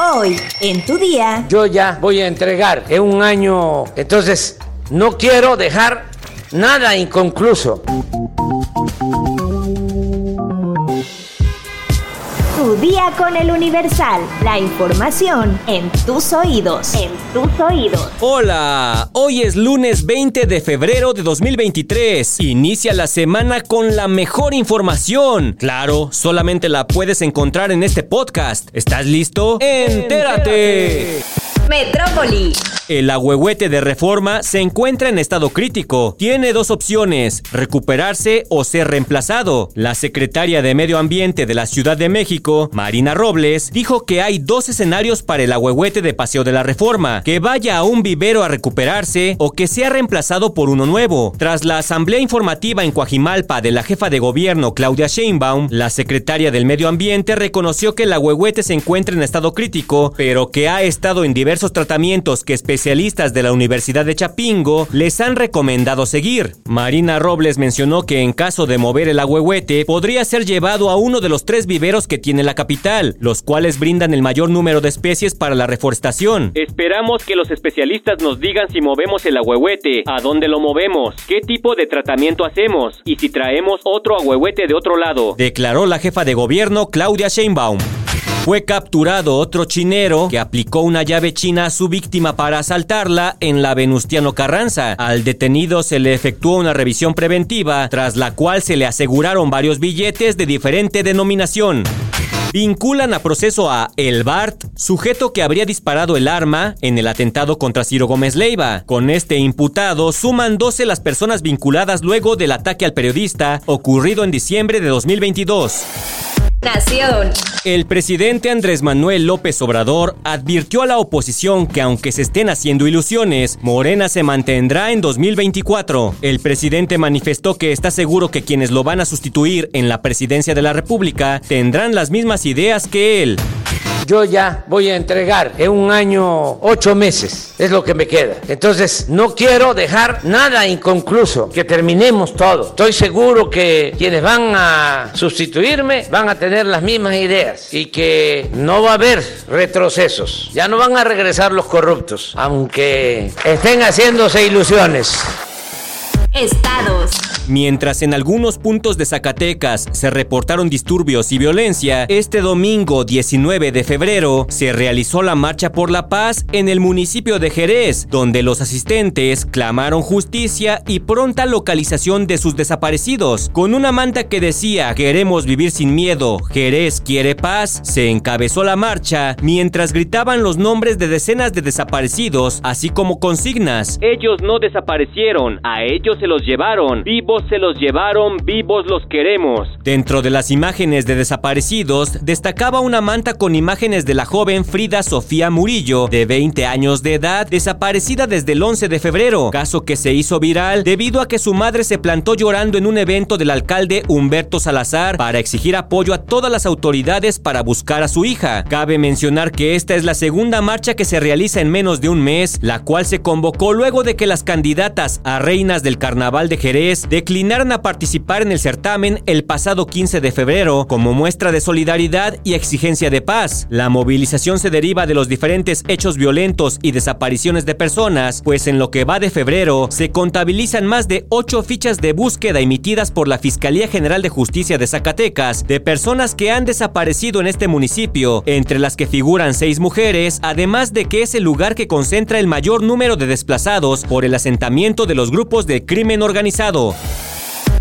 Hoy, en tu día. Yo ya voy a entregar en un año, entonces no quiero dejar nada inconcluso. Tu día con el Universal. La información en tus oídos. En tus oídos. Hola, hoy es lunes 20 de febrero de 2023. Inicia la semana con la mejor información. Claro, solamente la puedes encontrar en este podcast. ¿Estás listo? ¡Entérate! Metrópoli. El ahuehuete de reforma se encuentra en estado crítico. Tiene dos opciones, recuperarse o ser reemplazado. La secretaria de Medio Ambiente de la Ciudad de México, Marina Robles, dijo que hay dos escenarios para el ahuehuete de Paseo de la Reforma, que vaya a un vivero a recuperarse o que sea reemplazado por uno nuevo. Tras la asamblea informativa en Coajimalpa de la jefa de gobierno Claudia Sheinbaum, la secretaria del Medio Ambiente reconoció que el ahuehuete se encuentra en estado crítico, pero que ha estado en diversos tratamientos que especialistas de la Universidad de Chapingo les han recomendado seguir. Marina Robles mencionó que en caso de mover el ahuehuete podría ser llevado a uno de los tres viveros que tiene la capital, los cuales brindan el mayor número de especies para la reforestación. Esperamos que los especialistas nos digan si movemos el ahuehuete, a dónde lo movemos, qué tipo de tratamiento hacemos y si traemos otro ahuehuete de otro lado, declaró la jefa de gobierno Claudia Sheinbaum. Fue capturado otro chinero que aplicó una llave china a su víctima para asaltarla en la Venustiano Carranza. Al detenido se le efectuó una revisión preventiva, tras la cual se le aseguraron varios billetes de diferente denominación. Vinculan a proceso a El Bart, sujeto que habría disparado el arma en el atentado contra Ciro Gómez Leiva. Con este imputado suman 12 las personas vinculadas luego del ataque al periodista ocurrido en diciembre de 2022. Nación. El presidente Andrés Manuel López Obrador advirtió a la oposición que aunque se estén haciendo ilusiones, Morena se mantendrá en 2024. El presidente manifestó que está seguro que quienes lo van a sustituir en la presidencia de la República tendrán las mismas ideas que él. Yo ya voy a entregar en un año ocho meses, es lo que me queda. Entonces no quiero dejar nada inconcluso, que terminemos todo. Estoy seguro que quienes van a sustituirme van a tener las mismas ideas y que no va a haber retrocesos. Ya no van a regresar los corruptos, aunque estén haciéndose ilusiones. Estados. Mientras en algunos puntos de Zacatecas se reportaron disturbios y violencia, este domingo 19 de febrero se realizó la Marcha por la Paz en el municipio de Jerez, donde los asistentes clamaron justicia y pronta localización de sus desaparecidos. Con una manta que decía queremos vivir sin miedo, Jerez quiere paz, se encabezó la marcha mientras gritaban los nombres de decenas de desaparecidos, así como consignas. Ellos no desaparecieron, a ellos se los llevaron, vivos se los llevaron, vivos los queremos. Dentro de las imágenes de desaparecidos, destacaba una manta con imágenes de la joven Frida Sofía Murillo, de 20 años de edad, desaparecida desde el 11 de febrero, caso que se hizo viral debido a que su madre se plantó llorando en un evento del alcalde Humberto Salazar para exigir apoyo a todas las autoridades para buscar a su hija. Cabe mencionar que esta es la segunda marcha que se realiza en menos de un mes, la cual se convocó luego de que las candidatas a reinas del carnaval de Jerez declinaron a participar en el certamen el pasado 15 de febrero como muestra de solidaridad y exigencia de paz. La movilización se deriva de los diferentes hechos violentos y desapariciones de personas, pues en lo que va de febrero se contabilizan más de ocho fichas de búsqueda emitidas por la Fiscalía General de Justicia de Zacatecas de personas que han desaparecido en este municipio, entre las que figuran seis mujeres, además de que es el lugar que concentra el mayor número de desplazados por el asentamiento de los grupos de crimen organizado.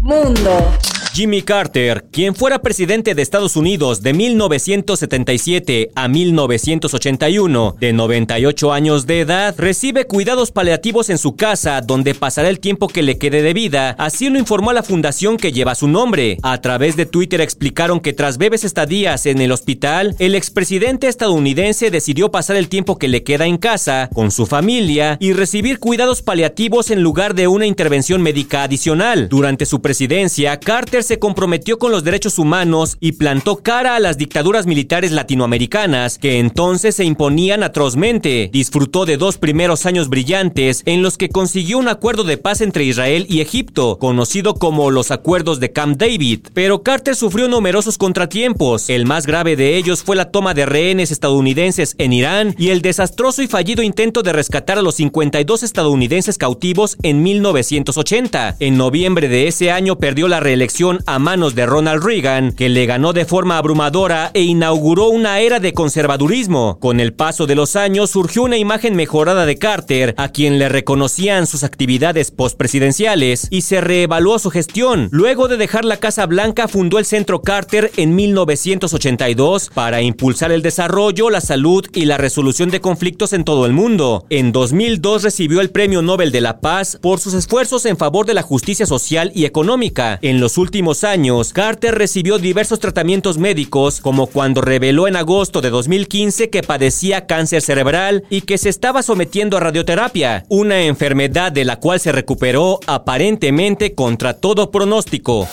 Mundo. Jimmy Carter, quien fuera presidente de Estados Unidos de 1977 a 1981, de 98 años de edad, recibe cuidados paliativos en su casa donde pasará el tiempo que le quede de vida, así lo informó la fundación que lleva su nombre. A través de Twitter explicaron que tras breves estadías en el hospital, el expresidente estadounidense decidió pasar el tiempo que le queda en casa, con su familia, y recibir cuidados paliativos en lugar de una intervención médica adicional. Durante su presidencia, Carter se comprometió con los derechos humanos y plantó cara a las dictaduras militares latinoamericanas que entonces se imponían atrozmente. Disfrutó de dos primeros años brillantes en los que consiguió un acuerdo de paz entre Israel y Egipto, conocido como los Acuerdos de Camp David. Pero Carter sufrió numerosos contratiempos. El más grave de ellos fue la toma de rehenes estadounidenses en Irán y el desastroso y fallido intento de rescatar a los 52 estadounidenses cautivos en 1980. En noviembre de ese año perdió la reelección a manos de Ronald Reagan, que le ganó de forma abrumadora e inauguró una era de conservadurismo. Con el paso de los años surgió una imagen mejorada de Carter, a quien le reconocían sus actividades postpresidenciales y se reevaluó su gestión. Luego de dejar la Casa Blanca fundó el Centro Carter en 1982 para impulsar el desarrollo, la salud y la resolución de conflictos en todo el mundo. En 2002 recibió el Premio Nobel de la Paz por sus esfuerzos en favor de la justicia social y económica. En los últimos años, Carter recibió diversos tratamientos médicos, como cuando reveló en agosto de 2015 que padecía cáncer cerebral y que se estaba sometiendo a radioterapia, una enfermedad de la cual se recuperó aparentemente contra todo pronóstico.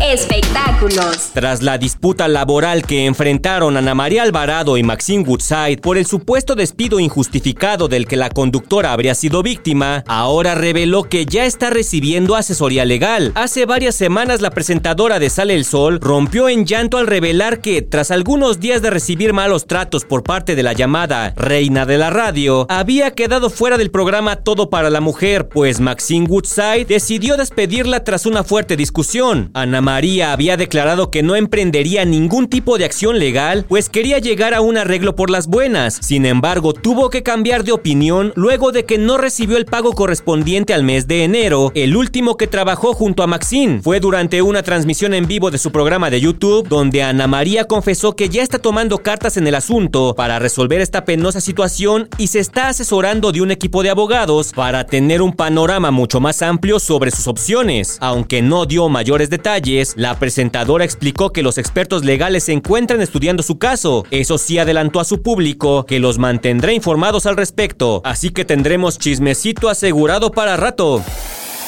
Espectáculos. Tras la disputa laboral que enfrentaron Ana María Alvarado y Maxine Woodside por el supuesto despido injustificado del que la conductora habría sido víctima, ahora reveló que ya está recibiendo asesoría legal. Hace varias semanas la presentadora de Sale el Sol rompió en llanto al revelar que, tras algunos días de recibir malos tratos por parte de la llamada reina de la radio, había quedado fuera del programa Todo para la Mujer, pues Maxine Woodside decidió despedirla tras una fuerte discusión. Ana María había declarado que no emprendería ningún tipo de acción legal, pues quería llegar a un arreglo por las buenas. Sin embargo, tuvo que cambiar de opinión luego de que no recibió el pago correspondiente al mes de enero, el último que trabajó junto a Maxine. Fue durante una transmisión en vivo de su programa de YouTube, donde Ana María confesó que ya está tomando cartas en el asunto para resolver esta penosa situación y se está asesorando de un equipo de abogados para tener un panorama mucho más amplio sobre sus opciones. Aunque no dio mayores detalles, la presentadora explicó que los expertos legales se encuentran estudiando su caso. Eso sí adelantó a su público que los mantendrá informados al respecto, así que tendremos chismecito asegurado para rato.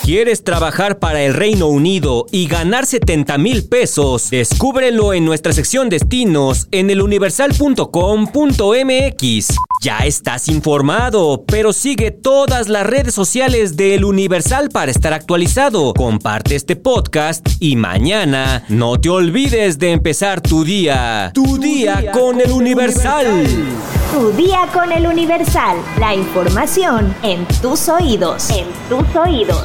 ¿Quieres trabajar para el Reino Unido y ganar 70 mil pesos? Descúbrelo en nuestra sección destinos en eluniversal.com.mx. Ya estás informado, pero sigue todas las redes sociales de El Universal para estar actualizado. Comparte este podcast y mañana no te olvides de empezar tu día. Tu, día, con, El Universal. Tu día con El Universal. La información en tus oídos. En tus oídos.